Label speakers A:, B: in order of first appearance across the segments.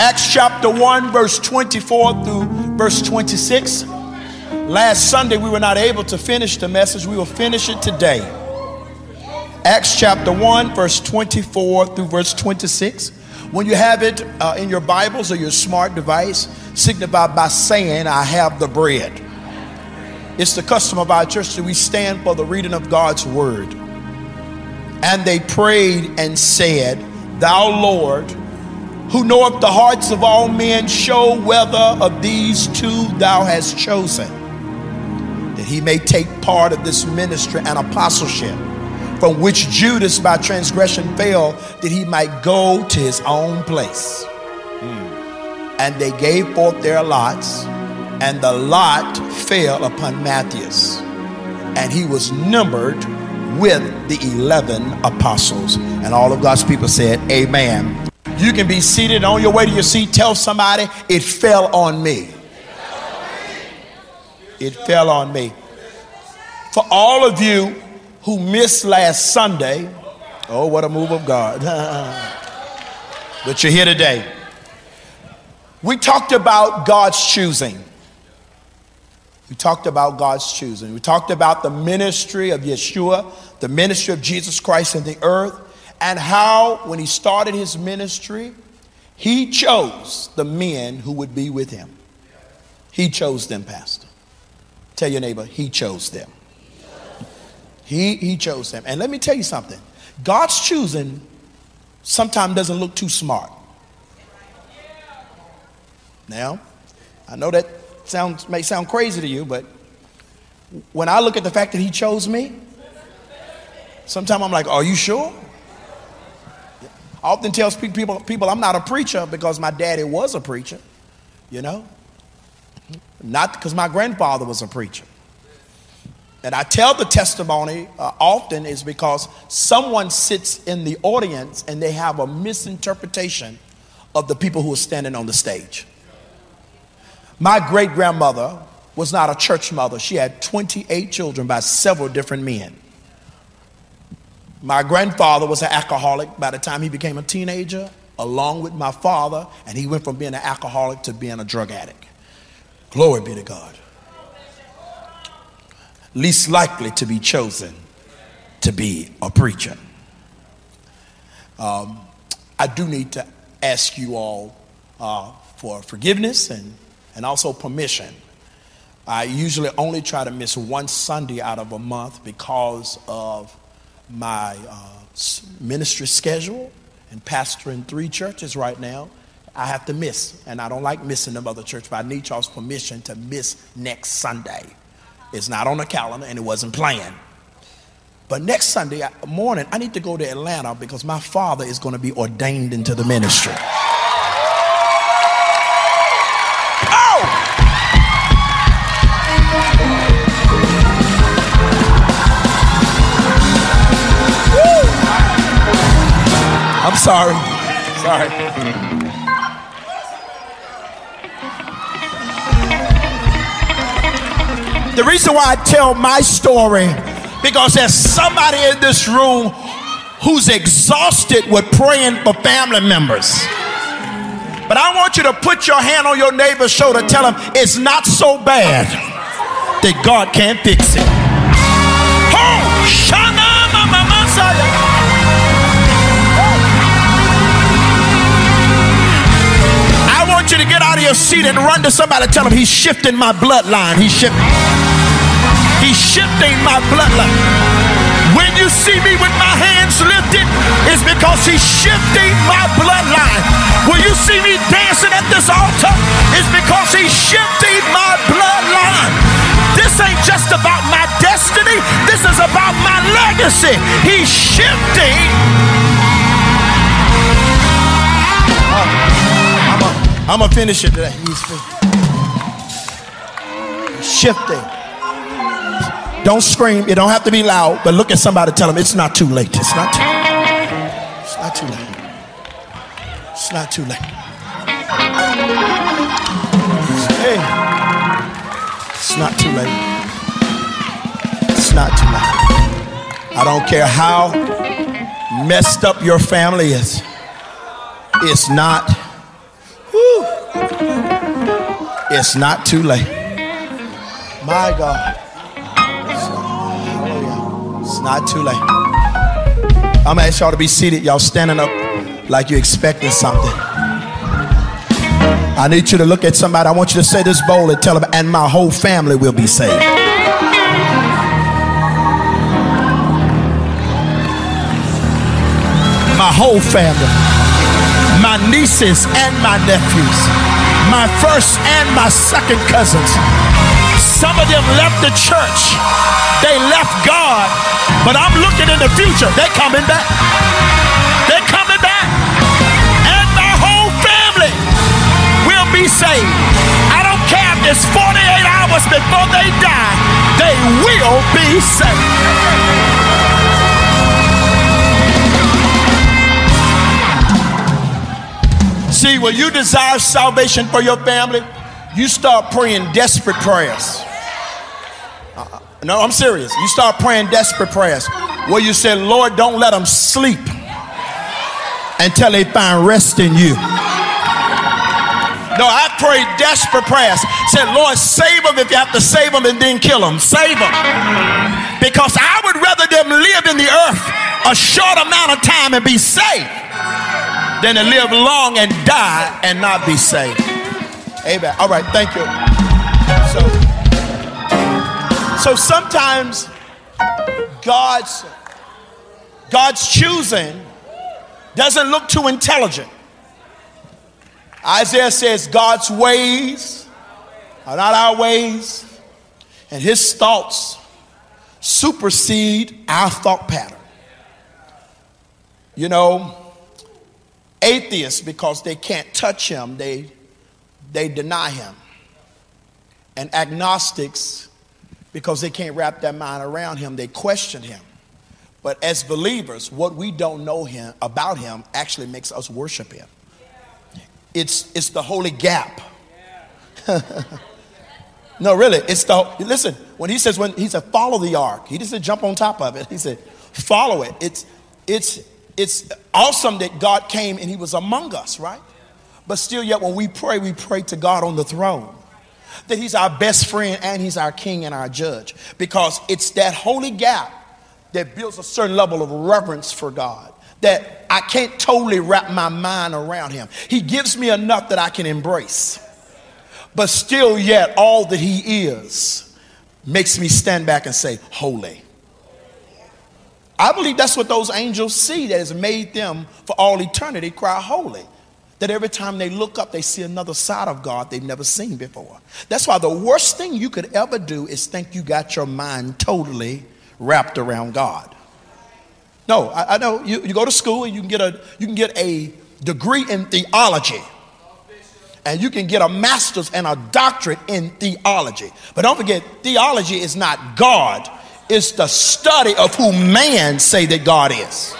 A: Acts chapter 1, verse 24 through verse 26. Last Sunday, we were not able to finish the message. We will finish it today. Acts chapter 1, verse 24 through verse 26. When you have it uh, in your Bibles or your smart device, signify by saying, I have the bread. It's the custom of our church that we stand for the reading of God's word. And they prayed and said, Thou Lord, who knoweth the hearts of all men, show whether of these two thou hast chosen, that he may take part of this ministry and apostleship, from which Judas by transgression fell, that he might go to his own place. Hmm. And they gave forth their lots, and the lot fell upon Matthias, and he was numbered with the 11 apostles. And all of God's people said, Amen. You can be seated on your way to your seat. Tell somebody, it fell on me. It fell on me. For all of you who missed last Sunday, oh, what a move of God. but you're here today. We talked about God's choosing. We talked about God's choosing. We talked about the ministry of Yeshua, the ministry of Jesus Christ in the earth, and how, when he started his ministry, he chose the men who would be with him. He chose them, Pastor. Tell your neighbor, he chose them. He, he chose them. And let me tell you something God's choosing sometimes doesn't look too smart. Now, I know that sounds, may sound crazy to you, but when I look at the fact that he chose me, sometimes I'm like, are you sure? I often tell people, people I'm not a preacher because my daddy was a preacher, you know? Not because my grandfather was a preacher. And I tell the testimony uh, often is because someone sits in the audience and they have a misinterpretation of the people who are standing on the stage. My great grandmother was not a church mother. She had 28 children by several different men. My grandfather was an alcoholic by the time he became a teenager, along with my father, and he went from being an alcoholic to being a drug addict. Glory be to God. Least likely to be chosen to be a preacher. Um, I do need to ask you all uh, for forgiveness and, and also permission. I usually only try to miss one Sunday out of a month because of my uh, ministry schedule and pastoring three churches right now, I have to miss. And I don't like missing them other church, but I need y'all's permission to miss next Sunday. It's not on the calendar and it wasn't planned. But next Sunday morning, I need to go to Atlanta because my father is going to be ordained into the ministry. Sorry. Sorry. The reason why I tell my story because there's somebody in this room who's exhausted with praying for family members. But I want you to put your hand on your neighbor's shoulder, tell him it's not so bad that God can't fix it. Your seat and run to somebody. Tell him he's shifting my bloodline. He's shifting. He's shifting my bloodline. When you see me with my hands lifted, it's because he's shifting my bloodline. When you see me dancing at this altar, it's because he's shifting my bloodline. This ain't just about my destiny. This is about my legacy. He's shifting. I'm gonna finish it today. He's shifting. Don't scream. It don't have to be loud, but look at somebody. Tell them it's not too late. It's not too. It's not too late. It's not too late. Hey, it's not too late. It's not too late. I don't care how messed up your family is. It's not It's not too late. My God. It's not too late. I'm gonna ask y'all to be seated. Y'all standing up like you're expecting something. I need you to look at somebody. I want you to say this boldly. Tell them, and my whole family will be saved. My whole family, my nieces and my nephews my first and my second cousins. Some of them left the church, they left God, but I'm looking in the future. They're coming back. They're coming back. And my whole family will be saved. I don't care if it's 48 hours before they die, they will be saved. See, when you desire salvation for your family, you start praying desperate prayers. Uh, no, I'm serious. You start praying desperate prayers where you say, Lord, don't let them sleep until they find rest in you. No, I pray desperate prayers. Said, Lord, save them if you have to save them and then kill them. Save them. Because I would rather them live in the earth a short amount of time and be saved than to live long and die and not be saved. Amen. All right, thank you. So, so sometimes God's God's choosing doesn't look too intelligent. Isaiah says God's ways are not our ways, and his thoughts supersede our thought pattern. You know, atheists because they can't touch him. They they deny him. And agnostics because they can't wrap their mind around him they question him. But as believers what we don't know him about him actually makes us worship him. It's it's the holy gap. No really it's the listen when he says when he said follow the ark he didn't jump on top of it. He said follow it. It's it's it's awesome that God came and He was among us, right? But still, yet, when we pray, we pray to God on the throne. That He's our best friend and He's our King and our judge. Because it's that holy gap that builds a certain level of reverence for God. That I can't totally wrap my mind around Him. He gives me enough that I can embrace. But still, yet, all that He is makes me stand back and say, Holy. I believe that's what those angels see that has made them for all eternity cry holy. That every time they look up, they see another side of God they've never seen before. That's why the worst thing you could ever do is think you got your mind totally wrapped around God. No, I, I know you, you go to school and you can get a you can get a degree in theology. And you can get a master's and a doctorate in theology. But don't forget, theology is not God is the study of who man say that God is.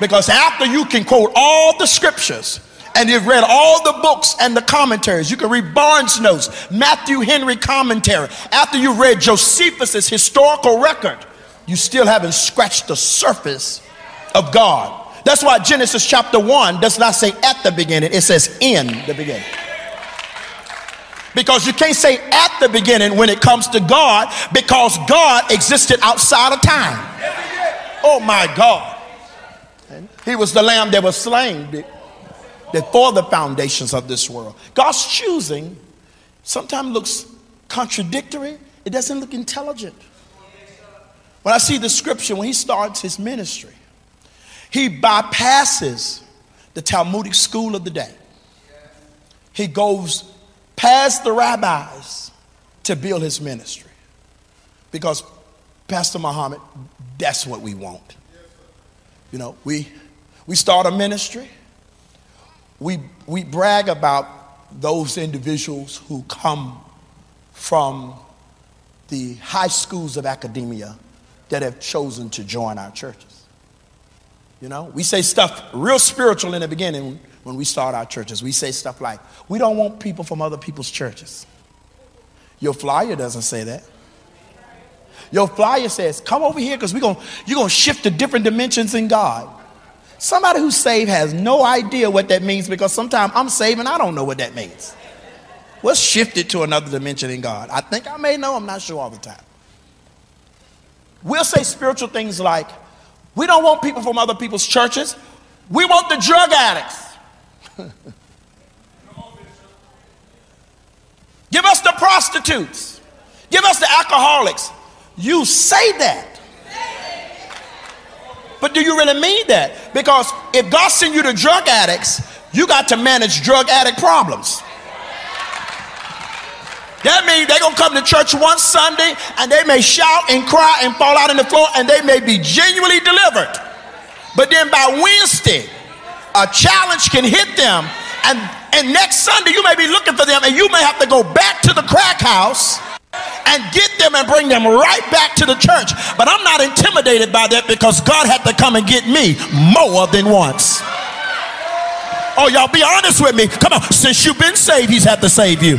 A: Because after you can quote all the scriptures and you've read all the books and the commentaries, you can read Barnes' notes, Matthew Henry commentary. After you read Josephus' historical record, you still haven't scratched the surface of God. That's why Genesis chapter 1 does not say at the beginning, it says in the beginning. Because you can't say at the beginning when it comes to God because God existed outside of time. Oh my God. He was the lamb that was slain before the foundations of this world. God's choosing sometimes looks contradictory, it doesn't look intelligent. When I see the scripture, when he starts his ministry, he bypasses the Talmudic school of the day. He goes past the rabbis to build his ministry. Because, Pastor Muhammad, that's what we want. You know, we, we start a ministry, we, we brag about those individuals who come from the high schools of academia that have chosen to join our churches. You know, we say stuff real spiritual in the beginning when we start our churches. We say stuff like, we don't want people from other people's churches. Your flyer doesn't say that. Your flyer says, come over here because we're going you're going to shift to different dimensions in God. Somebody who's saved has no idea what that means because sometimes I'm saved and I don't know what that means. What's shifted to another dimension in God? I think I may know, I'm not sure all the time. We'll say spiritual things like, we don't want people from other people's churches. We want the drug addicts. Give us the prostitutes. Give us the alcoholics. You say that. But do you really mean that? Because if God sent you to drug addicts, you got to manage drug addict problems. That means they're going to come to church one Sunday and they may shout and cry and fall out on the floor and they may be genuinely delivered. But then by Wednesday, a challenge can hit them and, and next Sunday you may be looking for them and you may have to go back to the crack house and get them and bring them right back to the church. But I'm not intimidated by that because God had to come and get me more than once. Oh, y'all be honest with me. Come on. Since you've been saved, He's had to save you.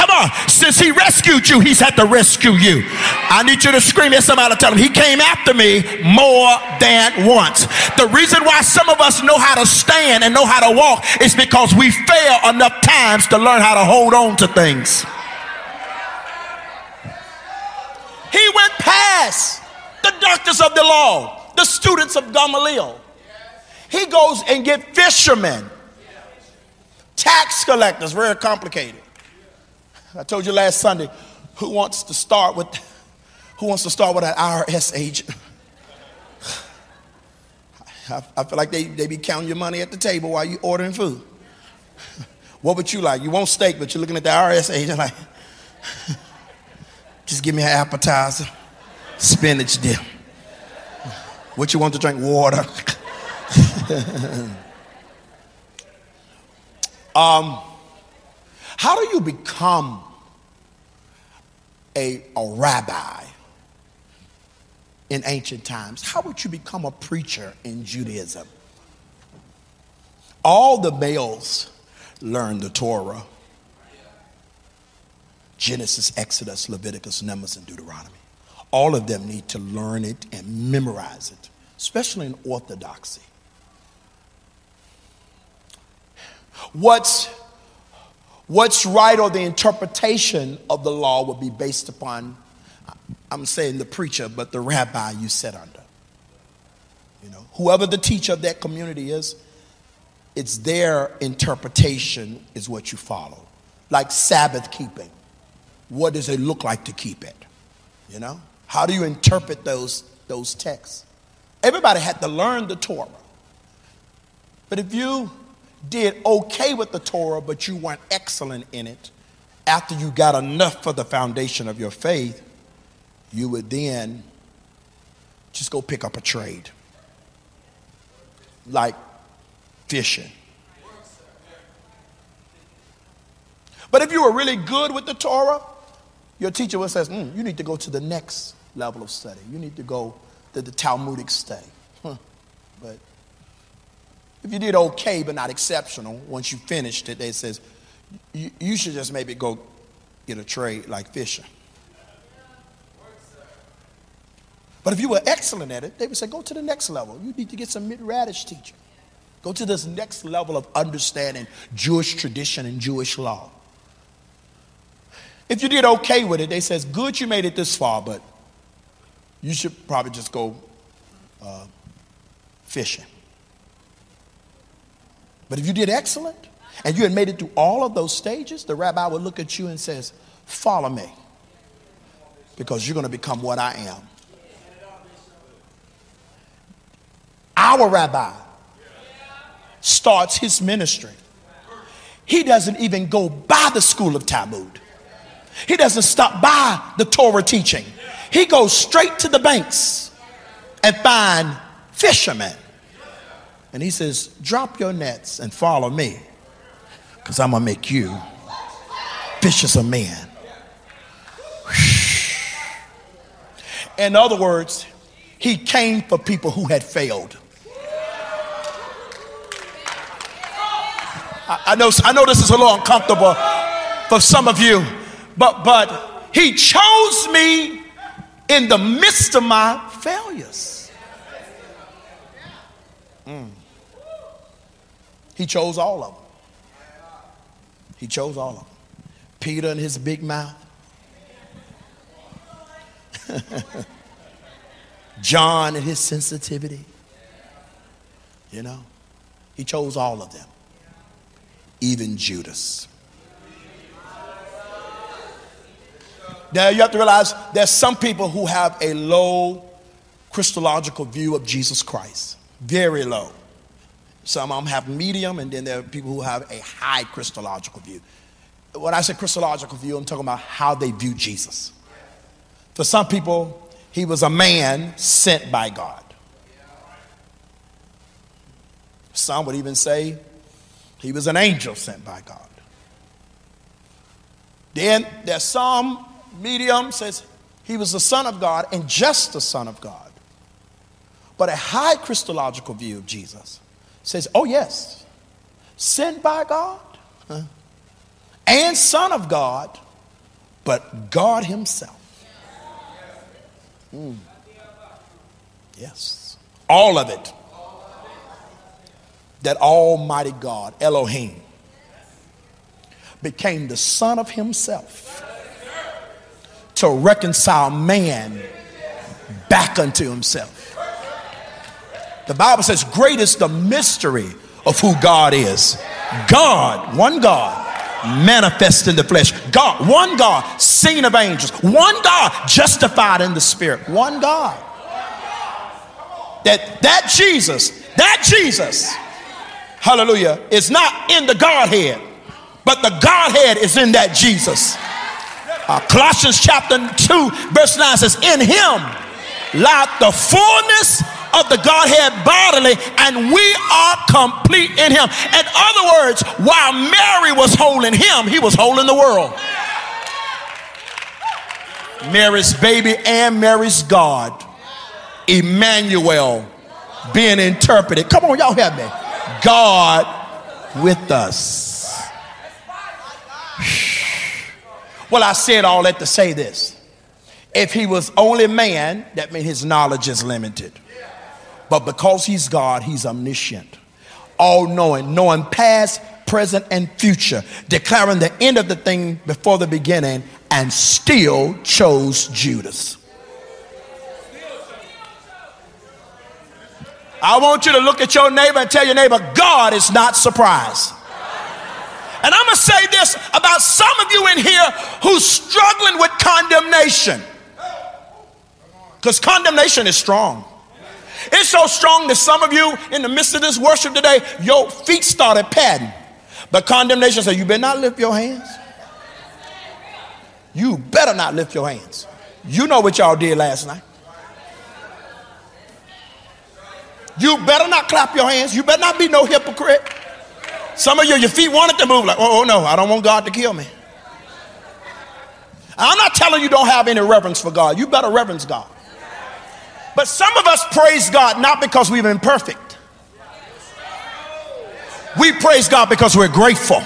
A: Come on. Since he rescued you, he's had to rescue you. I need you to scream at somebody to tell him he came after me more than once. The reason why some of us know how to stand and know how to walk is because we fail enough times to learn how to hold on to things. He went past the doctors of the law, the students of Gamaliel. He goes and get fishermen, tax collectors, very complicated. I told you last Sunday, who wants to start with who wants to start with an IRS agent? I, I feel like they, they be counting your money at the table while you ordering food. What would you like? You want steak, but you're looking at the IRS agent like, just give me an appetizer, spinach dip. What you want to drink? Water. um, how do you become a, a rabbi in ancient times? How would you become a preacher in Judaism? All the males learned the Torah Genesis, Exodus, Leviticus, Numbers, and Deuteronomy. All of them need to learn it and memorize it, especially in orthodoxy. What's what's right or the interpretation of the law will be based upon, I'm saying the preacher, but the rabbi you sit under. You know, whoever the teacher of that community is, it's their interpretation is what you follow. Like Sabbath keeping. What does it look like to keep it? You know? How do you interpret those, those texts? Everybody had to learn the Torah. But if you did okay with the Torah, but you weren't excellent in it, after you got enough for the foundation of your faith, you would then just go pick up a trade like fishing. But if you were really good with the Torah, your teacher would say, mm, you need to go to the next level of study. You need to go to the Talmudic study. Huh. But if you did okay but not exceptional, once you finished it, they says you, you should just maybe go get a trade like fishing. But if you were excellent at it, they would say, go to the next level. You need to get some midrash teacher. Go to this next level of understanding Jewish tradition and Jewish law. If you did okay with it, they says, good, you made it this far, but you should probably just go uh, fishing. But if you did excellent and you had made it through all of those stages, the rabbi would look at you and says, "Follow me, because you're going to become what I am." Our rabbi starts his ministry. He doesn't even go by the school of Talmud. He doesn't stop by the Torah teaching. He goes straight to the banks and find fishermen and he says, Drop your nets and follow me, because I'm going to make you fishers of men. In other words, he came for people who had failed. I, I know, I know this is a little uncomfortable for some of you, but, but he chose me in the midst of my failures. Mm. He chose all of them. He chose all of them. Peter and his big mouth. John and his sensitivity. You know, he chose all of them, even Judas. Now you have to realize there's some people who have a low Christological view of Jesus Christ, very low. Some of them have medium, and then there are people who have a high Christological view. When I say Christological view, I'm talking about how they view Jesus. For some people, he was a man sent by God. Some would even say he was an angel sent by God. Then there's some medium says he was the son of God and just the son of God. But a high Christological view of Jesus says, oh, yes, sent by God and son of God, but God Himself. Mm. Yes, all of it. That Almighty God, Elohim, became the Son of Himself to reconcile man back unto himself. The Bible says, Great is the mystery of who God is. God, one God, manifest in the flesh. God, one God, seen of angels. One God, justified in the spirit. One God. That that Jesus, that Jesus, hallelujah, is not in the Godhead, but the Godhead is in that Jesus. Uh, Colossians chapter 2, verse 9 says, In him lieth the fullness of the Godhead bodily, and we are complete in him. In other words, while Mary was holding him, he was holding the world. Mary's baby and Mary's God, Emmanuel, being interpreted. Come on, y'all help me. God with us. Well, I said all that to say this. If he was only man, that means his knowledge is limited. But because he's God, he's omniscient, all knowing, knowing past, present, and future, declaring the end of the thing before the beginning, and still chose Judas. I want you to look at your neighbor and tell your neighbor, God is not surprised. And I'm going to say this about some of you in here who's struggling with condemnation. Because condemnation is strong. It's so strong that some of you in the midst of this worship today, your feet started padding. But condemnation said, You better not lift your hands. You better not lift your hands. You know what y'all did last night. You better not clap your hands. You better not be no hypocrite. Some of you, your feet wanted to move, like, oh, oh no, I don't want God to kill me. I'm not telling you don't have any reverence for God. You better reverence God. But some of us praise God not because we've been perfect. We praise God because we're grateful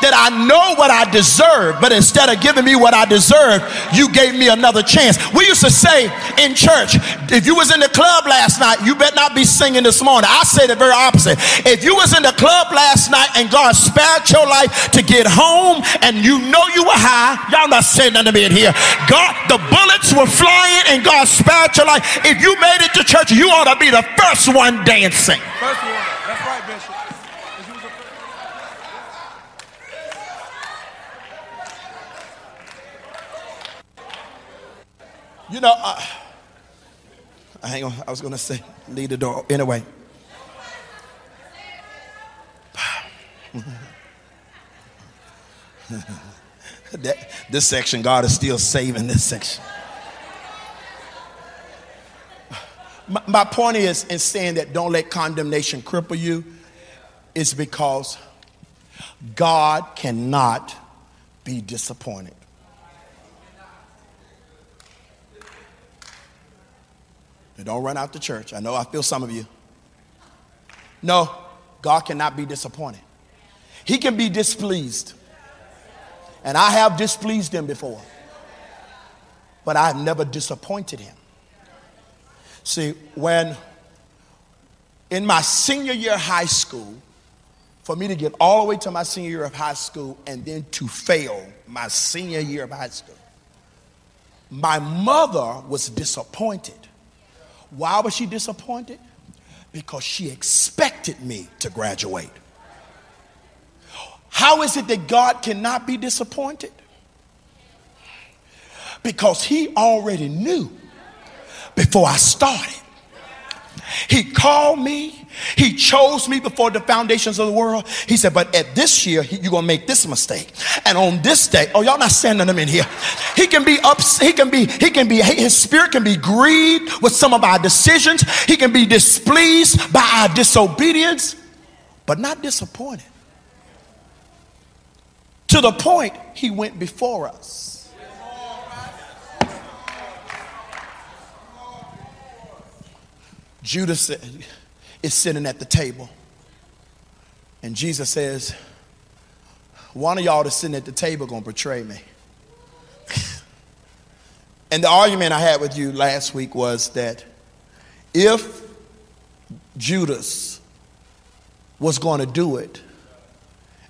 A: that I know what I deserve, but instead of giving me what I deserve, you gave me another chance. We used to say in church, if you was in the club last night, you better not be singing this morning. I say the very opposite. If you was in the club last night and God spared your life to get home and you know you were high, y'all not saying nothing to me in here. God, the bullets were flying and God spared your life. If you made it to church, you ought to be the first one dancing. First one. That's right, Bishop. You know, uh, hang on, I was going to say, lead the door. Anyway. that, this section, God is still saving this section. My, my point is in saying that don't let condemnation cripple you, is because God cannot be disappointed. And don't run out the church. I know I feel some of you. No, God cannot be disappointed. He can be displeased. And I have displeased him before. But I have never disappointed him. See, when in my senior year of high school, for me to get all the way to my senior year of high school and then to fail my senior year of high school. My mother was disappointed. Why was she disappointed? Because she expected me to graduate. How is it that God cannot be disappointed? Because He already knew before I started. He called me. He chose me before the foundations of the world. He said, but at this year, you're going to make this mistake. And on this day, oh, y'all not sending them in here. He can be upset. He can be, he can be, his spirit can be grieved with some of our decisions. He can be displeased by our disobedience, but not disappointed. To the point, he went before us. Judas is sitting at the table. And Jesus says, One of y'all that's sitting at the table gonna betray me. and the argument I had with you last week was that if Judas was going to do it,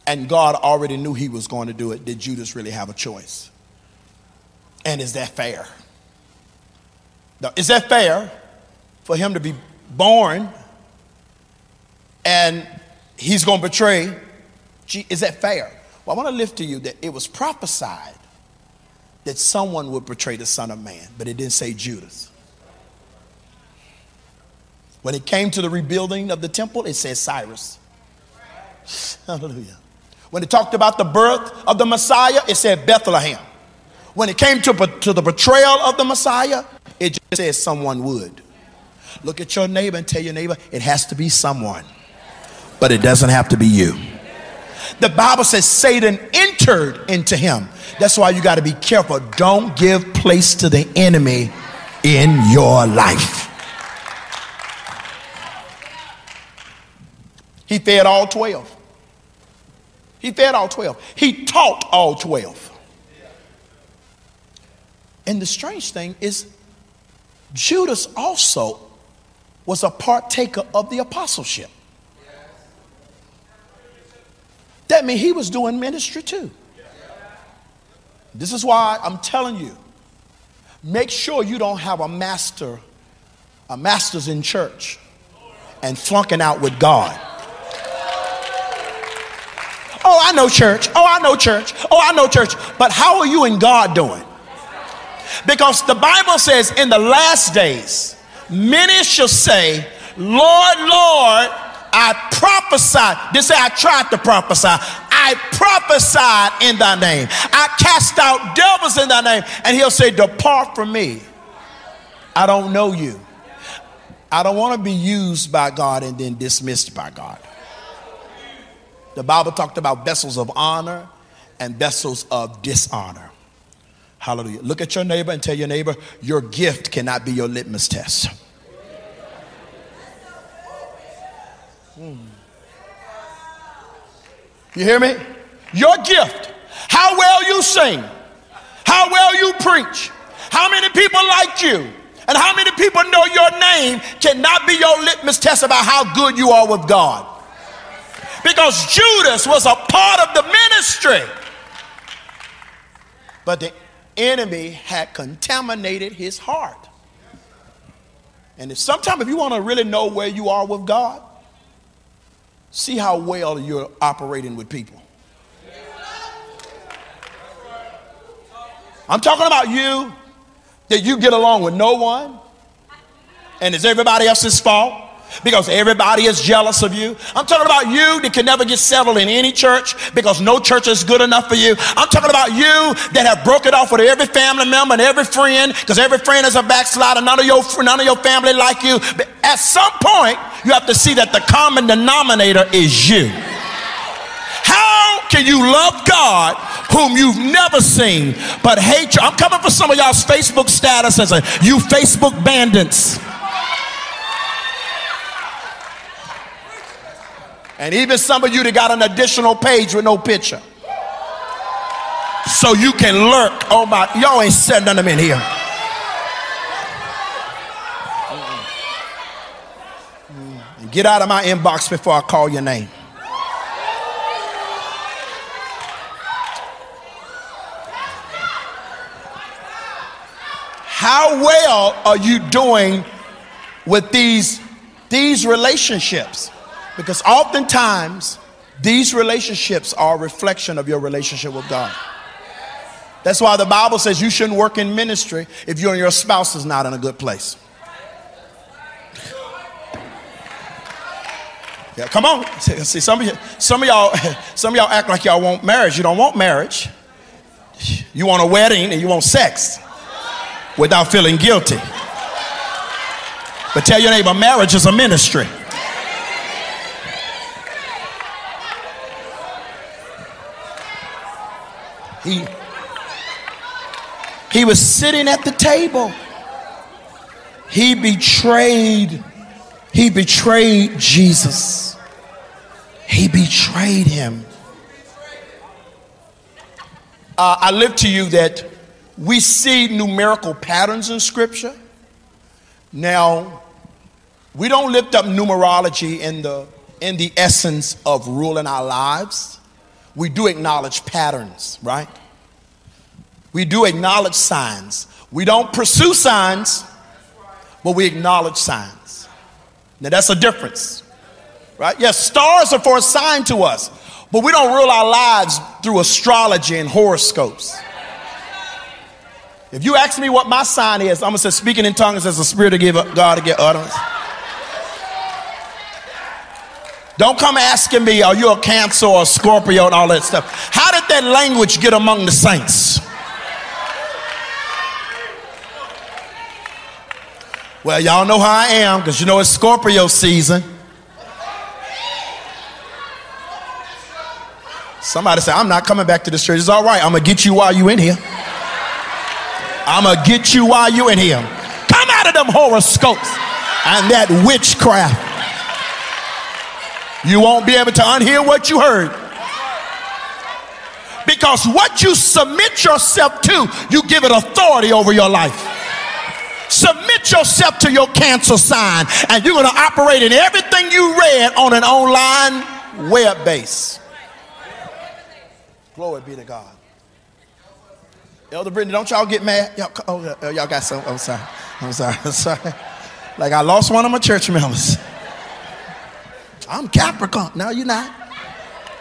A: and God already knew he was going to do it, did Judas really have a choice? And is that fair? Now, is that fair for him to be born and he's going to betray. Is that fair? Well, I want to lift to you that it was prophesied that someone would betray the Son of Man, but it didn't say Judas. When it came to the rebuilding of the temple, it said Cyrus. Hallelujah. When it talked about the birth of the Messiah, it said Bethlehem. When it came to, to the betrayal of the Messiah, it just said someone would. Look at your neighbor and tell your neighbor it has to be someone, but it doesn't have to be you. The Bible says Satan entered into him. That's why you got to be careful. Don't give place to the enemy in your life. He fed all 12. He fed all 12. He taught all 12. And the strange thing is, Judas also was a partaker of the apostleship. That means he was doing ministry too. This is why I'm telling you make sure you don't have a master, a master's in church and flunking out with God. Oh, I know church. Oh, I know church. Oh, I know church. But how are you and God doing? Because the Bible says in the last days, Many shall say, Lord, Lord, I prophesied. They say I tried to prophesy. I prophesied in thy name. I cast out devils in thy name. And he'll say, Depart from me. I don't know you. I don't want to be used by God and then dismissed by God. The Bible talked about vessels of honor and vessels of dishonor. Hallelujah. Look at your neighbor and tell your neighbor, your gift cannot be your litmus test. Hmm. You hear me? Your gift, how well you sing, how well you preach, how many people like you, and how many people know your name cannot be your litmus test about how good you are with God. Because Judas was a part of the ministry. But the enemy had contaminated his heart. And if sometimes if you want to really know where you are with God, see how well you're operating with people. I'm talking about you that you get along with no one and it's everybody else's fault because everybody is jealous of you. I'm talking about you that can never get settled in any church because no church is good enough for you. I'm talking about you that have broken off with every family member and every friend because every friend is a backslider. None of your none of your family like you. But at some point, you have to see that the common denominator is you. How can you love God whom you've never seen but hate you? I'm coming for some of y'all's Facebook status as a you Facebook bandits. And even some of you that got an additional page with no picture. So you can lurk. Oh my, y'all ain't sending none of them in here. Get out of my inbox before I call your name. How well are you doing with these, these relationships? Because oftentimes, these relationships are a reflection of your relationship with God. That's why the Bible says you shouldn't work in ministry if you and your spouse is not in a good place. Yeah, come on. See, some of, you, some of y'all, some of y'all act like y'all want marriage. You don't want marriage. You want a wedding and you want sex without feeling guilty. But tell your neighbor, marriage is a ministry. He, he was sitting at the table. He betrayed, he betrayed Jesus. He betrayed him. Uh, I live to you that we see numerical patterns in Scripture. Now, we don't lift up numerology in the, in the essence of ruling our lives. We do acknowledge patterns, right? We do acknowledge signs. We don't pursue signs, but we acknowledge signs. Now, that's a difference, right? Yes, stars are for a sign to us, but we don't rule our lives through astrology and horoscopes. If you ask me what my sign is, I'm gonna say speaking in tongues as a spirit give God to get utterance. Don't come asking me, are you a Cancer or a Scorpio and all that stuff. How did that language get among the saints? Well, y'all know how I am because you know it's Scorpio season. Somebody say, I'm not coming back to this church. It's all right. I'm going to get you while you in here. I'm going to get you while you in here. Come out of them horoscopes and that witchcraft. You won't be able to unhear what you heard. Because what you submit yourself to, you give it authority over your life. Submit yourself to your Cancer sign, and you're going to operate in everything you read on an online web base. Glory be to God. Elder Brittany, don't y'all get mad. Y'all, oh, oh, y'all got some. I'm sorry. I'm sorry. I'm sorry. Like I lost one of my church members. I'm Capricorn. No, you're not.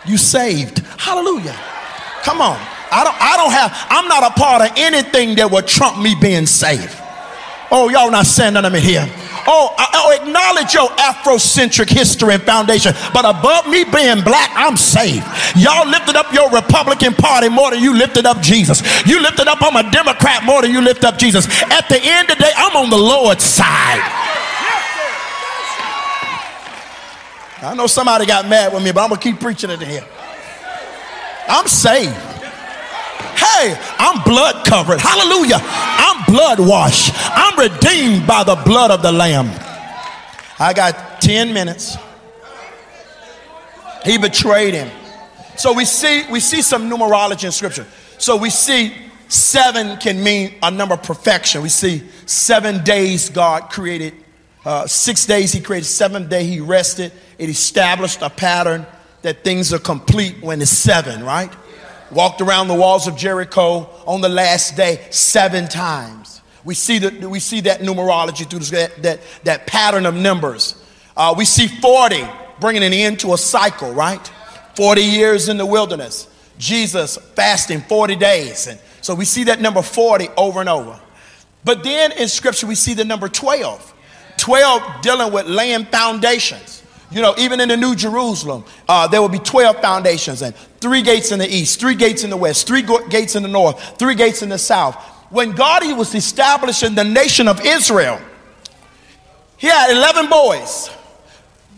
A: You saved. Hallelujah. Come on. I don't, I don't have, I'm not a part of anything that would trump me being saved. Oh, y'all not saying me here. Oh, oh, acknowledge your Afrocentric history and foundation. But above me being black, I'm saved. Y'all lifted up your Republican Party more than you lifted up Jesus. You lifted up, I'm a Democrat more than you lift up Jesus. At the end of the day, I'm on the Lord's side. I know somebody got mad with me, but I'm going to keep preaching it to him. I'm saved. Hey, I'm blood covered. Hallelujah. I'm blood washed. I'm redeemed by the blood of the Lamb. I got 10 minutes. He betrayed him. So we see we see some numerology in scripture. So we see seven can mean a number of perfection. We see seven days God created, uh, six days He created, seventh day He rested. It established a pattern that things are complete when it's seven, right? walked around the walls of Jericho on the last day seven times. We see, that we see that numerology through that, that, that pattern of numbers. Uh, we see 40 bringing an end to a cycle, right? 40 years in the wilderness. Jesus fasting 40 days. And so we see that number 40 over and over. But then in scripture, we see the number 12. 12 dealing with laying foundations. You know, even in the New Jerusalem, uh, there will be 12 foundations and three gates in the east, three gates in the west, three go- gates in the north, three gates in the south. When God he was establishing the nation of Israel, he had 11 boys.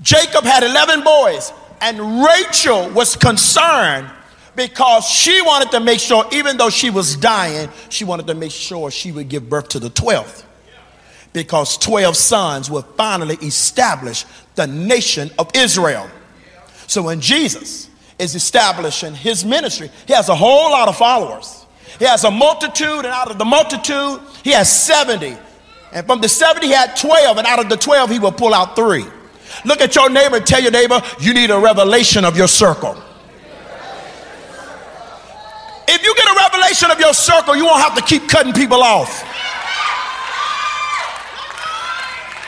A: Jacob had 11 boys. And Rachel was concerned because she wanted to make sure, even though she was dying, she wanted to make sure she would give birth to the 12th because 12 sons will finally establish the nation of Israel. So when Jesus is establishing his ministry, he has a whole lot of followers. He has a multitude, and out of the multitude, he has 70. And from the 70, he had 12, and out of the 12, he will pull out three. Look at your neighbor and tell your neighbor, you need a revelation of your circle. If you get a revelation of your circle, you won't have to keep cutting people off.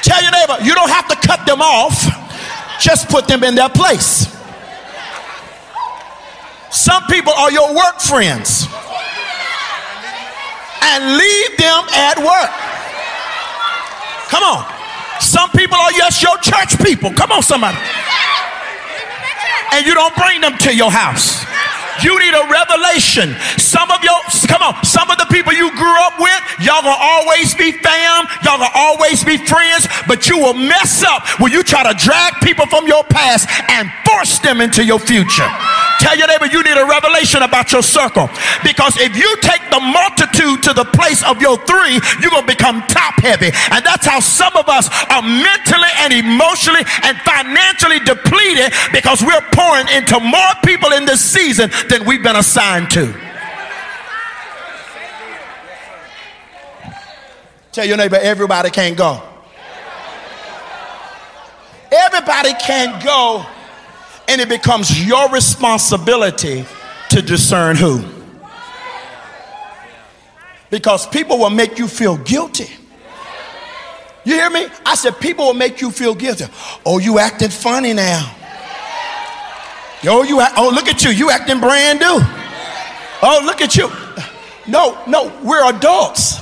A: Tell your neighbor, you don't have to cut them off, just put them in their place. Some people are your work friends. And leave them at work. Come on. Some people are just your church people. Come on, somebody. And you don't bring them to your house. You need a revelation. Some of your, come on, some of the people you grew up with, y'all gonna always be fam, y'all gonna always be friends, but you will mess up when you try to drag people from your past and force them into your future. Tell your neighbor you need a revelation about your circle. Because if you take the multitude to the place of your three, you're going to become top heavy. And that's how some of us are mentally and emotionally and financially depleted because we're pouring into more people in this season than we've been assigned to. Tell your neighbor, everybody can't go. Everybody can't go and it becomes your responsibility to discern who. Because people will make you feel guilty. You hear me? I said, people will make you feel guilty. Oh, you acting funny now. Oh, you oh look at you, you acting brand new. Oh, look at you. No, no, we're adults.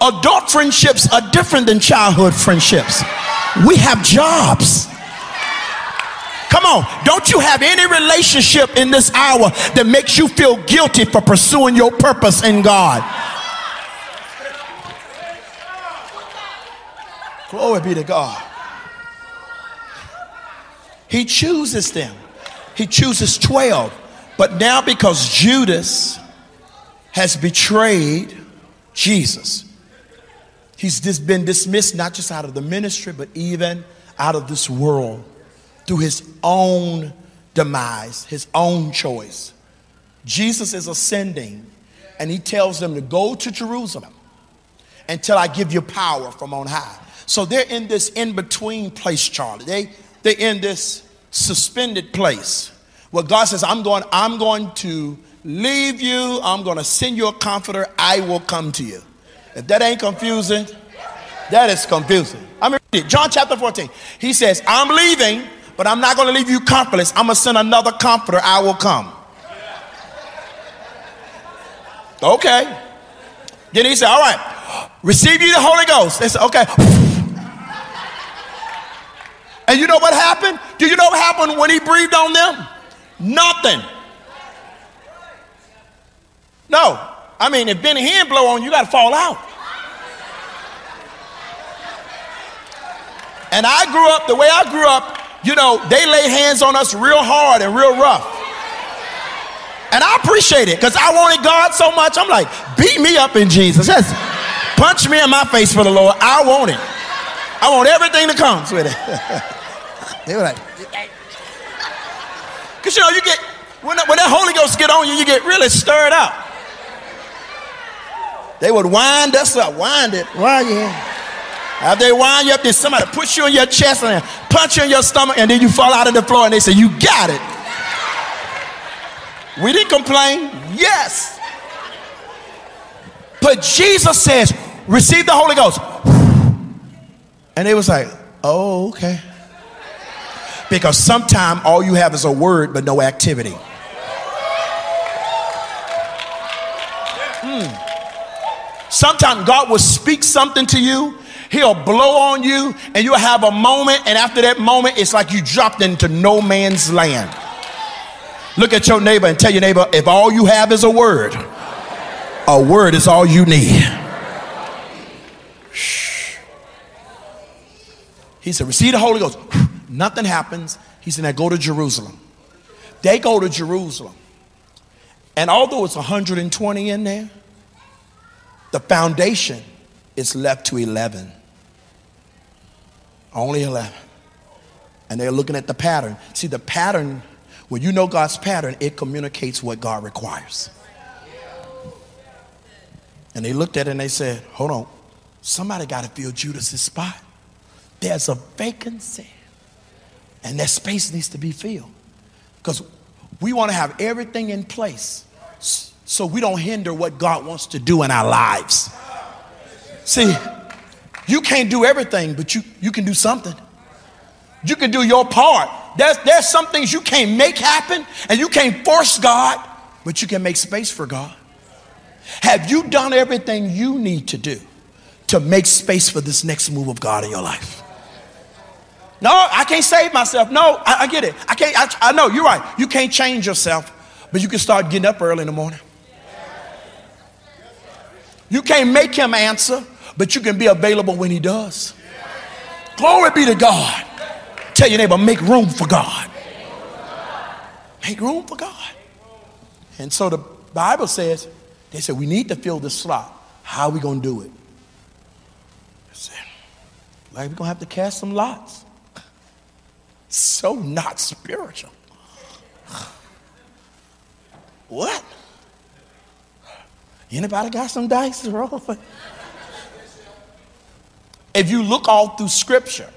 A: Adult friendships are different than childhood friendships. We have jobs. Come on, don't you have any relationship in this hour that makes you feel guilty for pursuing your purpose in God? Glory be to God. He chooses them. He chooses 12. But now, because Judas has betrayed Jesus, he's just been dismissed not just out of the ministry, but even out of this world through his own demise, his own choice. Jesus is ascending and he tells them to go to Jerusalem until I give you power from on high. So they're in this in between place, Charlie. They, they're in this suspended place where God says, I'm going, I'm going to leave you, I'm going to send you a comforter, I will come to you. If that ain't confusing, that is confusing. I mean, John chapter 14. He says, I'm leaving, but I'm not going to leave you comfortless. I'm going to send another comforter. I will come. Okay. Then he said, All right, receive you the Holy Ghost. They said, Okay. And you know what happened? Do you know what happened when he breathed on them? Nothing. No. I mean, if Benny Hinn blow on you, you got to fall out. And I grew up the way I grew up you know, they lay hands on us real hard and real rough. And I appreciate it because I wanted God so much. I'm like, beat me up in Jesus. Punch me in my face for the Lord. I want it. I want everything that comes with it. they were like, because you know, you get, when, when that Holy Ghost get on you, you get really stirred up. They would wind us up, wind it, wind you. After they wind you up, then somebody push you in your chest and punch you in your stomach, and then you fall out on the floor and they say, You got it. We didn't complain. Yes. But Jesus says, Receive the Holy Ghost. And they was like, Oh, okay. Because sometimes all you have is a word but no activity. Hmm. Sometimes God will speak something to you He'll blow on you and you'll have a moment, and after that moment, it's like you dropped into no man's land. Look at your neighbor and tell your neighbor if all you have is a word, a word is all you need. He said, Receive the Holy Ghost. Nothing happens. He said, Now go to Jerusalem. They go to Jerusalem. And although it's 120 in there, the foundation is left to 11. Only 11. And they're looking at the pattern. See, the pattern, when you know God's pattern, it communicates what God requires. And they looked at it and they said, hold on, somebody got to fill Judas's spot. There's a vacancy. And that space needs to be filled. Because we want to have everything in place so we don't hinder what God wants to do in our lives. See, You can't do everything, but you, you can do something. You can do your part. There's, there's some things you can't make happen, and you can't force God, but you can make space for God. Have you done everything you need to do to make space for this next move of God in your life? No, I can't save myself. No, I, I get it. I can't. I, I know you're right. You can't change yourself, but you can start getting up early in the morning. You can't make him answer, but you can be available when he does. Glory be to God. Tell your neighbor, make room for God. Make room for God. And so the Bible says, they said, we need to fill this slot. How are we going to do it? I said, like we're going to have to cast some lots. So not spiritual. What? Anybody got some dice to roll? If you look all through scripture,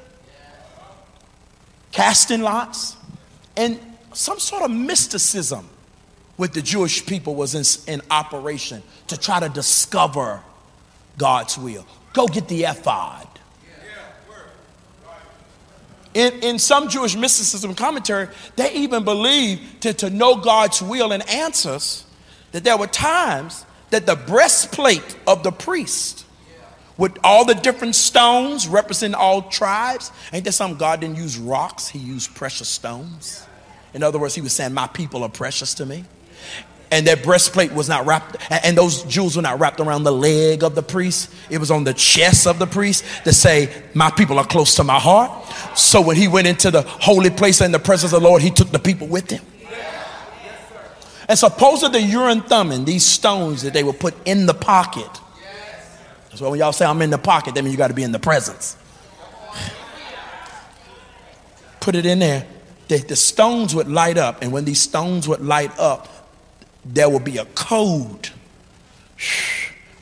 A: casting lots and some sort of mysticism with the Jewish people was in, in operation to try to discover God's will. Go get the ephod. In, in some Jewish mysticism commentary, they even believe to, to know God's will and answers that there were times that the breastplate of the priest with all the different stones representing all tribes. Ain't that something God didn't use rocks? He used precious stones. In other words, he was saying, My people are precious to me. And that breastplate was not wrapped, and those jewels were not wrapped around the leg of the priest. It was on the chest of the priest to say, My people are close to my heart. So when he went into the holy place in the presence of the Lord, he took the people with him. And supposedly the Urim Thummim, these stones that they would put in the pocket. Why when y'all say I'm in the pocket, that means you got to be in the presence. Put it in there. The, the stones would light up, and when these stones would light up, there would be a code,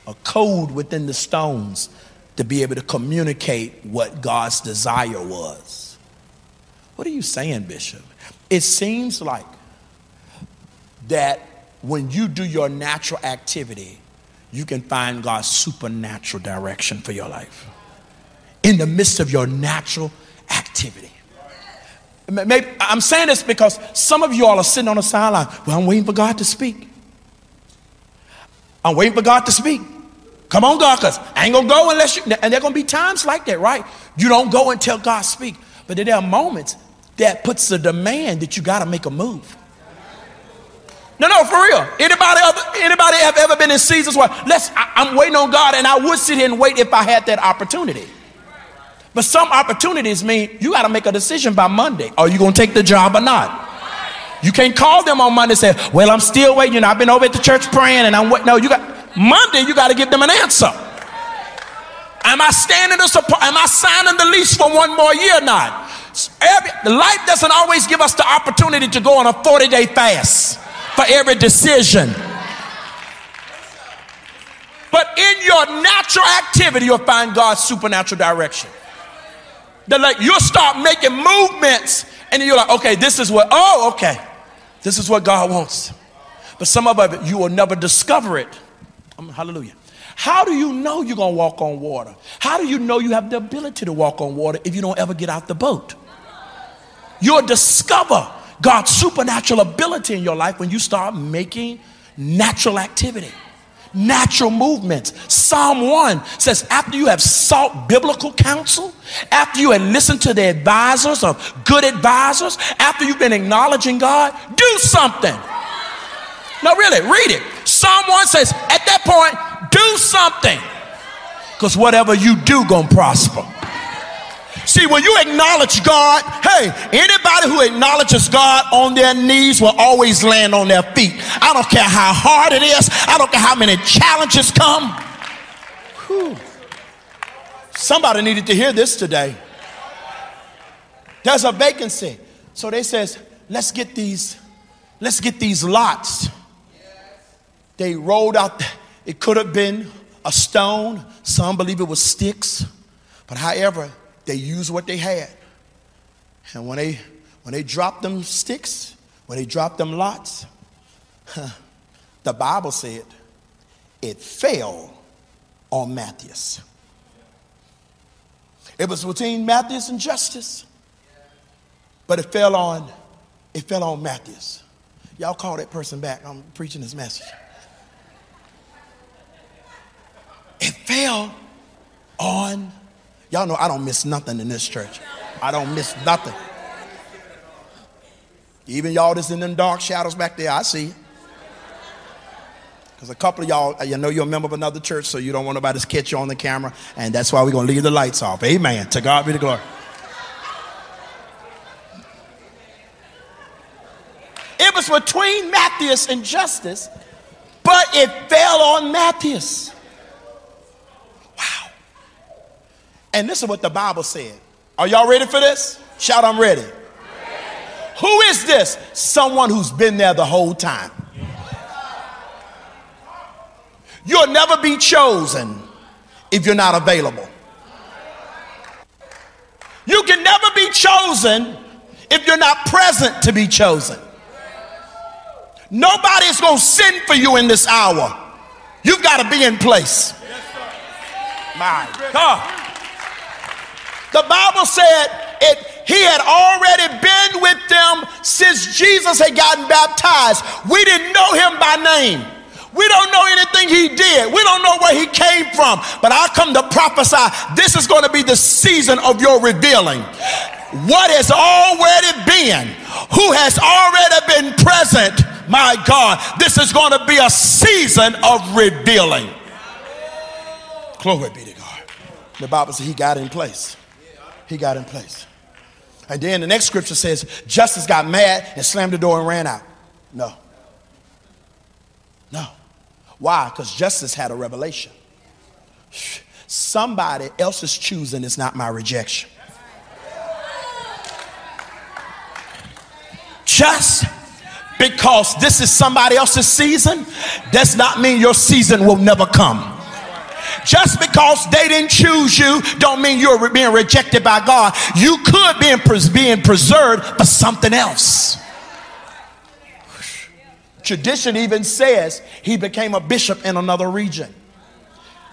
A: a code within the stones to be able to communicate what God's desire was. What are you saying, Bishop? It seems like that when you do your natural activity, you can find God's supernatural direction for your life in the midst of your natural activity. Maybe, I'm saying this because some of you all are sitting on the sideline. Well, I'm waiting for God to speak. I'm waiting for God to speak. Come on, God, because I ain't gonna go unless you. And there are gonna be times like that, right? You don't go until God speak. But there are moments that puts the demand that you got to make a move. No, no, for real. Anybody, other, anybody have ever been in seasons where let's? I, I'm waiting on God, and I would sit here and wait if I had that opportunity. But some opportunities mean you got to make a decision by Monday. Are you going to take the job or not? You can't call them on Monday and say, Well, I'm still waiting. You know, I've been over at the church praying and I'm waiting. No, you got Monday, you got to give them an answer. Am I standing the support? Am I signing the lease for one more year or not? Every, life doesn't always give us the opportunity to go on a 40 day fast for every decision. But in your natural activity, you'll find God's supernatural direction. That like you'll start making movements, and you're like, okay, this is what, oh, okay, this is what God wants. But some of it, you will never discover it. Um, hallelujah. How do you know you're gonna walk on water? How do you know you have the ability to walk on water if you don't ever get out the boat? You'll discover God's supernatural ability in your life when you start making natural activity natural movements. Psalm 1 says, after you have sought biblical counsel, after you have listened to the advisors of good advisors, after you've been acknowledging God, do something. No, really, read it. Psalm 1 says, at that point, do something. Because whatever you do, gonna prosper. See, when you acknowledge God, hey, anybody who acknowledges God on their knees will always land on their feet. I don't care how hard it is, I don't care how many challenges come. Whew. Somebody needed to hear this today. There's a vacancy. So they says, let's get these, let's get these lots. They rolled out, it could have been a stone. Some believe it was sticks. But however, they used what they had. And when they when they dropped them sticks, when they dropped them lots, the Bible said it fell on Matthias. It was between Matthias and Justus. But it fell on, it fell on Matthias. Y'all call that person back. I'm preaching this message. It fell on, y'all know I don't miss nothing in this church. I don't miss nothing. Even y'all that's in them dark shadows back there, I see Because a couple of y'all, you know you're a member of another church, so you don't want nobody to catch you on the camera, and that's why we're going to leave the lights off. Amen. To God be the glory. It was between Matthias and Justus, but it fell on Matthias. And this is what the Bible said. Are y'all ready for this? Shout, I'm ready. Who is this? Someone who's been there the whole time. You'll never be chosen if you're not available. You can never be chosen if you're not present to be chosen. Nobody is going to send for you in this hour. You've got to be in place. My God. The Bible said it he had already been with them since Jesus had gotten baptized. We didn't know him by name. We don't know anything he did. We don't know where he came from. But I come to prophesy this is going to be the season of your revealing. What has already been, who has already been present, my God, this is going to be a season of revealing. Glory be to God. The Bible says he got in place. He got in place. And then the next scripture says, Justus got mad and slammed the door and ran out. No. No. Why? Because Justus had a revelation. Somebody else's choosing is not my rejection. Just because this is somebody else's season does not mean your season will never come. Just because they didn't choose you don't mean you're being rejected by God. You could be being preserved for something else. Tradition even says he became a bishop in another region.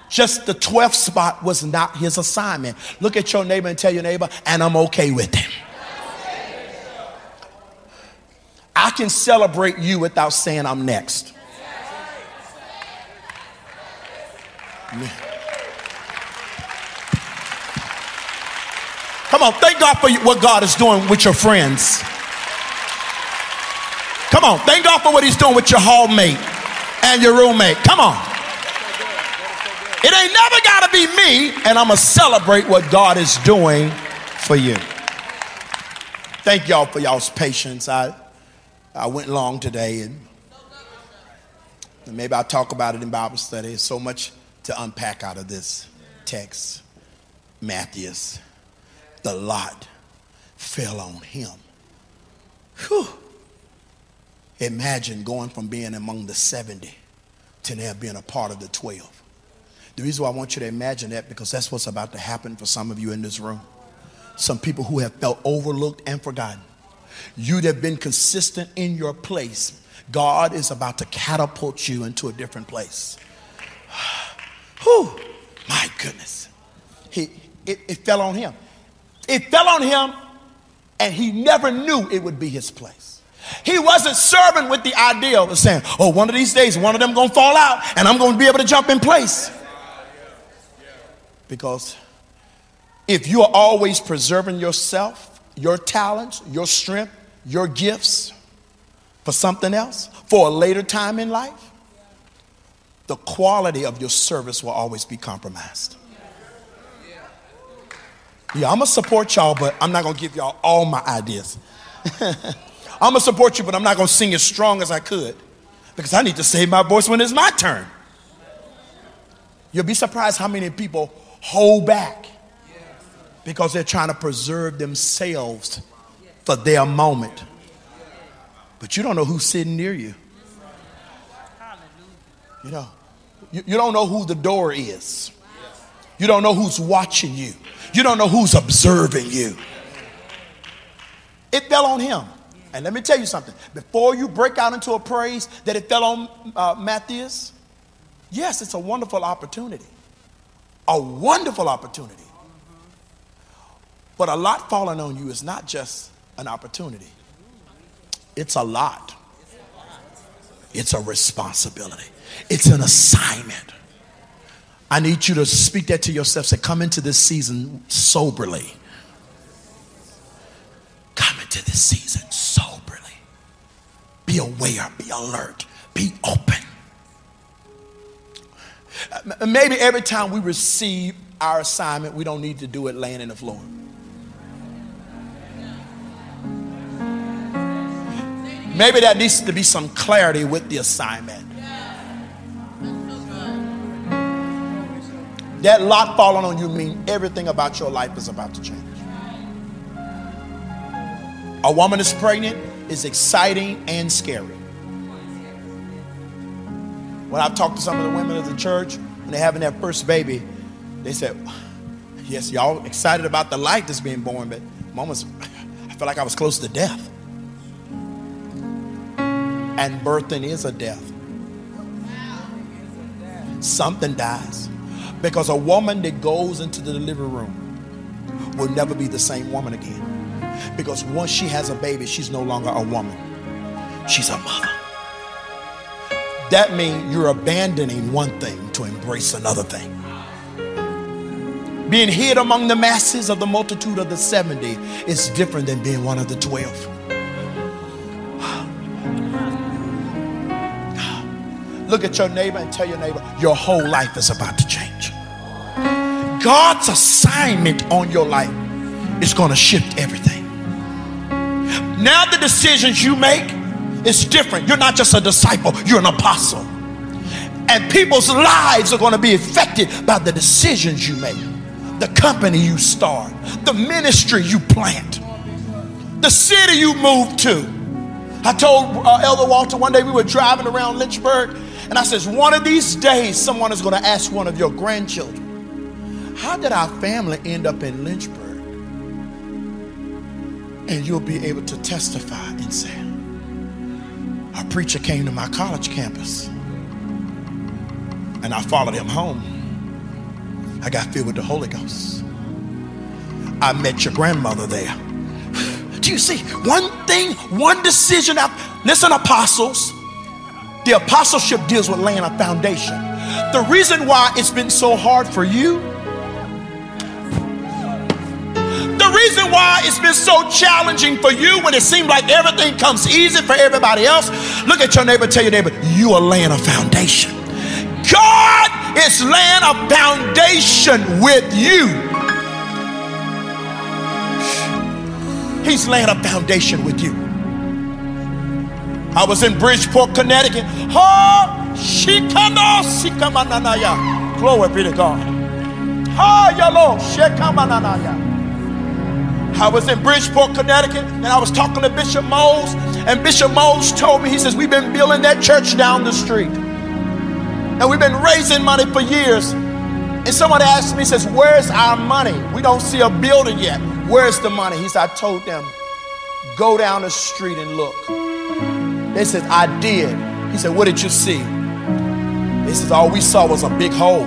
A: Just the 12th spot was not his assignment. Look at your neighbor and tell your neighbor, and I'm okay with him. I can celebrate you without saying I'm next. Come on, thank God for what God is doing with your friends. Come on, thank God for what He's doing with your hallmate and your roommate. Come on. It ain't never got to be me, and I'm going to celebrate what God is doing for you. Thank y'all for y'all's patience. I, I went long today, and, maybe I'll talk about it in Bible study. So much to unpack out of this text. Matthias, the lot fell on him. Whew. Imagine going from being among the 70 to now being a part of the 12. The reason why I want you to imagine that because that's what's about to happen for some of you in this room. Some people who have felt overlooked and forgotten. You'd have been consistent in your place. God is about to catapult you into a different place. Whew, my goodness. He, it, it fell on him. It fell on him, and he never knew it would be his place. He wasn't serving with the idea of saying, oh, one of these days, one of them gonna fall out, and I'm gonna be able to jump in place. Because if you are always preserving yourself, your talents, your strength, your gifts for something else, for a later time in life, the quality of your service will always be compromised. Yeah, I'm gonna support y'all, but I'm not gonna give y'all all my ideas. I'm gonna support you, but I'm not gonna sing as strong as I could because I need to save my voice when it's my turn. You'll be surprised how many people hold back because they're trying to preserve themselves for their moment. But you don't know who's sitting near you. You know, you, you don't know who the door is. You don't know who's watching you. You don't know who's observing you. It fell on him. And let me tell you something. Before you break out into a praise that it fell on uh, Matthias, yes, it's a wonderful opportunity. A wonderful opportunity. But a lot falling on you is not just an opportunity, it's a lot. It's a responsibility, it's an assignment. I need you to speak that to yourself. Say, come into this season soberly. Come into this season soberly. Be aware, be alert, be open. Maybe every time we receive our assignment, we don't need to do it laying in the floor. Maybe there needs to be some clarity with the assignment. That lot falling on you mean everything about your life is about to change. A woman is pregnant is exciting and scary. When I've talked to some of the women of the church, when they're having their first baby, they said, Yes, y'all excited about the life that's being born, but moments, I felt like I was close to death. And birthing is a death. Something dies. Because a woman that goes into the delivery room will never be the same woman again. Because once she has a baby, she's no longer a woman, she's a mother. That means you're abandoning one thing to embrace another thing. Being hid among the masses of the multitude of the 70 is different than being one of the 12. Look at your neighbor and tell your neighbor, your whole life is about to change. God's assignment on your life is going to shift everything. Now, the decisions you make is different. You're not just a disciple, you're an apostle. And people's lives are going to be affected by the decisions you make, the company you start, the ministry you plant, the city you move to. I told uh, Elder Walter one day we were driving around Lynchburg and I says, one of these days, someone is going to ask one of your grandchildren, how did our family end up in Lynchburg? And you'll be able to testify and say, a preacher came to my college campus and I followed him home. I got filled with the Holy Ghost. I met your grandmother there. Do you see? One thing, one decision. Listen, apostles, the apostleship deals with laying a foundation. The reason why it's been so hard for you, the reason why it's been so challenging for you when it seemed like everything comes easy for everybody else, look at your neighbor, tell your neighbor, you are laying a foundation. God is laying a foundation with you. He's laying a foundation with you. I was in Bridgeport, Connecticut. Oh, shikano sikamananaya. Glory be to God. I was in Bridgeport, Connecticut, and I was talking to Bishop Moles, and Bishop Moles told me, he says, We've been building that church down the street. And we've been raising money for years. And somebody asked me, says, Where's our money? We don't see a building yet. Where's the money? He said, I told them, go down the street and look. They said, I did. He said, What did you see? He says, All we saw was a big hole.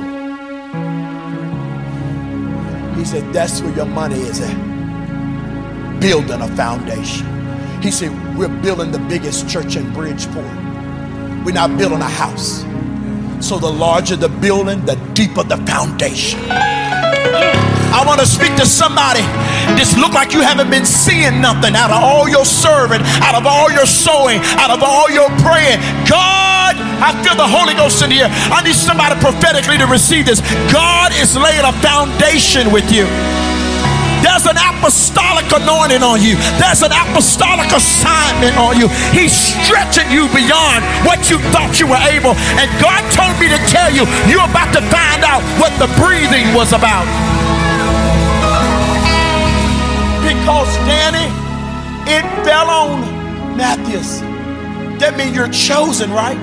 A: He said, That's where your money is at. Building a foundation. He said, We're building the biggest church in Bridgeport. We're not building a house. So the larger the building, the deeper the foundation. I want to speak to somebody. This look like you haven't been seeing nothing out of all your serving, out of all your sowing, out of all your praying. God, I feel the Holy Ghost in here. I need somebody prophetically to receive this. God is laying a foundation with you. There's an apostolic anointing on you. There's an apostolic assignment on you. He's stretching you beyond what you thought you were able. And God told me to tell you, you're about to find out what the breathing was about because, Danny, it fell on Matthias. That means you're chosen, right?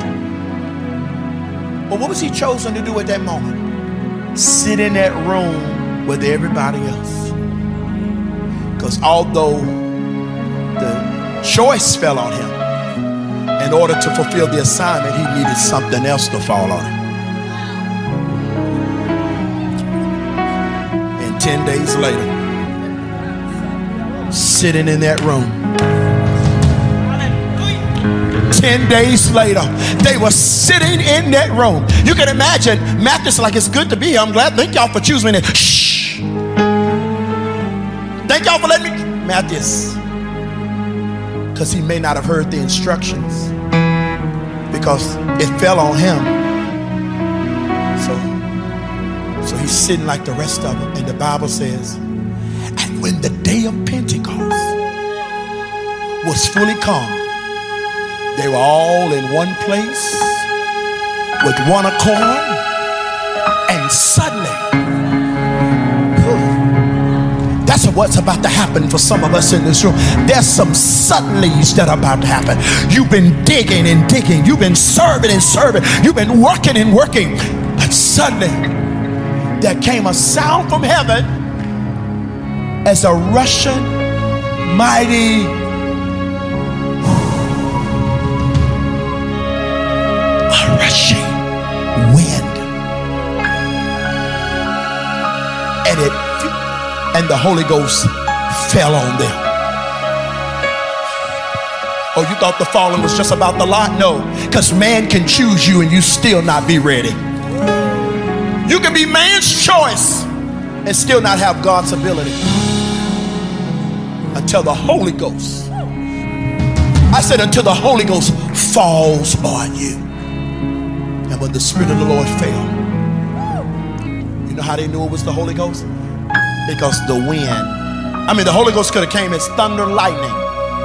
A: But what was he chosen to do at that moment? Sit in that room with everybody else. Because although the choice fell on him, in order to fulfill the assignment, he needed something else to fall on him. And 10 days later, sitting in that room. Ten days later, they were sitting in that room. You can imagine Matthew's like, it's good to be here. I'm glad. Thank y'all for choosing me. Shh. Thank y'all for letting me. Matthews. Because he may not have heard the instructions. Because it fell on him. So, so he's sitting like the rest of them. And the Bible says, when the day of Pentecost was fully come, they were all in one place with one accord, and suddenly, that's what's about to happen for some of us in this room. There's some suddenlies that are about to happen. You've been digging and digging, you've been serving and serving, you've been working and working, but suddenly there came a sound from heaven as a Russian mighty rushing wind. And it and the Holy Ghost fell on them. Oh, you thought the falling was just about the lot? No, because man can choose you and you still not be ready. You can be man's choice and still not have God's ability until the Holy Ghost. I said, until the Holy Ghost falls on you. And when the Spirit of the Lord fell, you know how they knew it was the Holy Ghost? Because the wind. I mean, the Holy Ghost could have came as thunder lightning.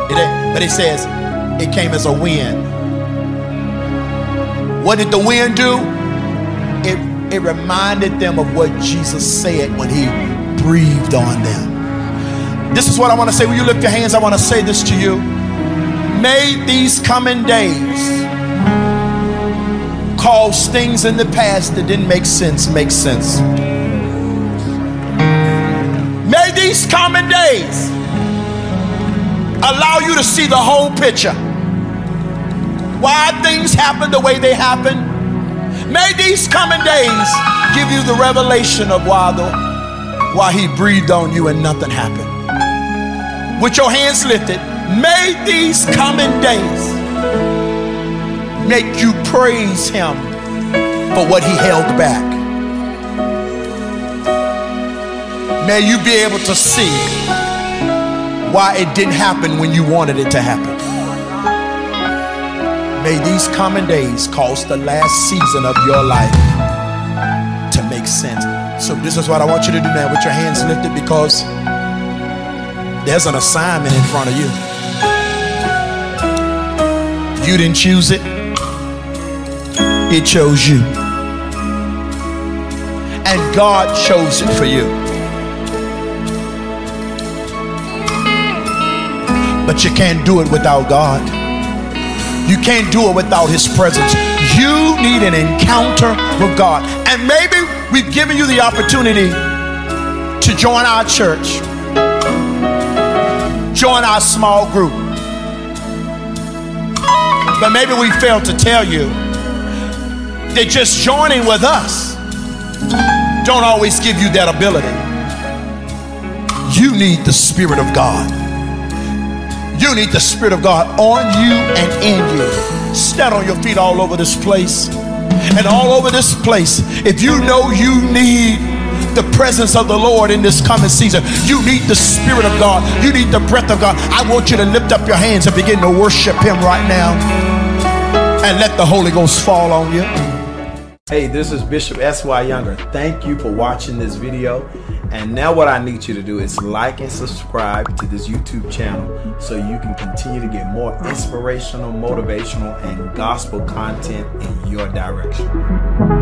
A: But it says it came as a wind. What did the wind do? It, it reminded them of what Jesus said when he breathed on them. This is what I want to say. Will you lift your hands? I want to say this to you. May these coming days cause things in the past that didn't make sense make sense. May these coming days allow you to see the whole picture. Why things happen the way they happen. May these coming days give you the revelation of why the why he breathed on you and nothing happened. With your hands lifted, may these coming days make you praise Him for what He held back. May you be able to see why it didn't happen when you wanted it to happen. May these coming days cause the last season of your life to make sense. So, this is what I want you to do now with your hands lifted because there's an assignment in front of you. You didn't choose it, it chose you. And God chose it for you. But you can't do it without God. You can't do it without His presence. You need an encounter with God. And maybe we've given you the opportunity to join our church, join our small group. But maybe we failed to tell you that just joining with us don't always give you that ability. You need the Spirit of God. You need the Spirit of God on you and in you. Stand on your feet all over this place and all over this place. If you know you need the presence of the Lord in this coming season, you need the Spirit of God, you need the breath of God. I want you to lift up your hands and begin to worship Him right now and let the Holy Ghost fall on you. Hey, this is Bishop S.Y. Younger. Thank you for watching this video. And now, what I need you to do is like and subscribe to this YouTube channel so you can continue to get more inspirational, motivational, and gospel content in your direction.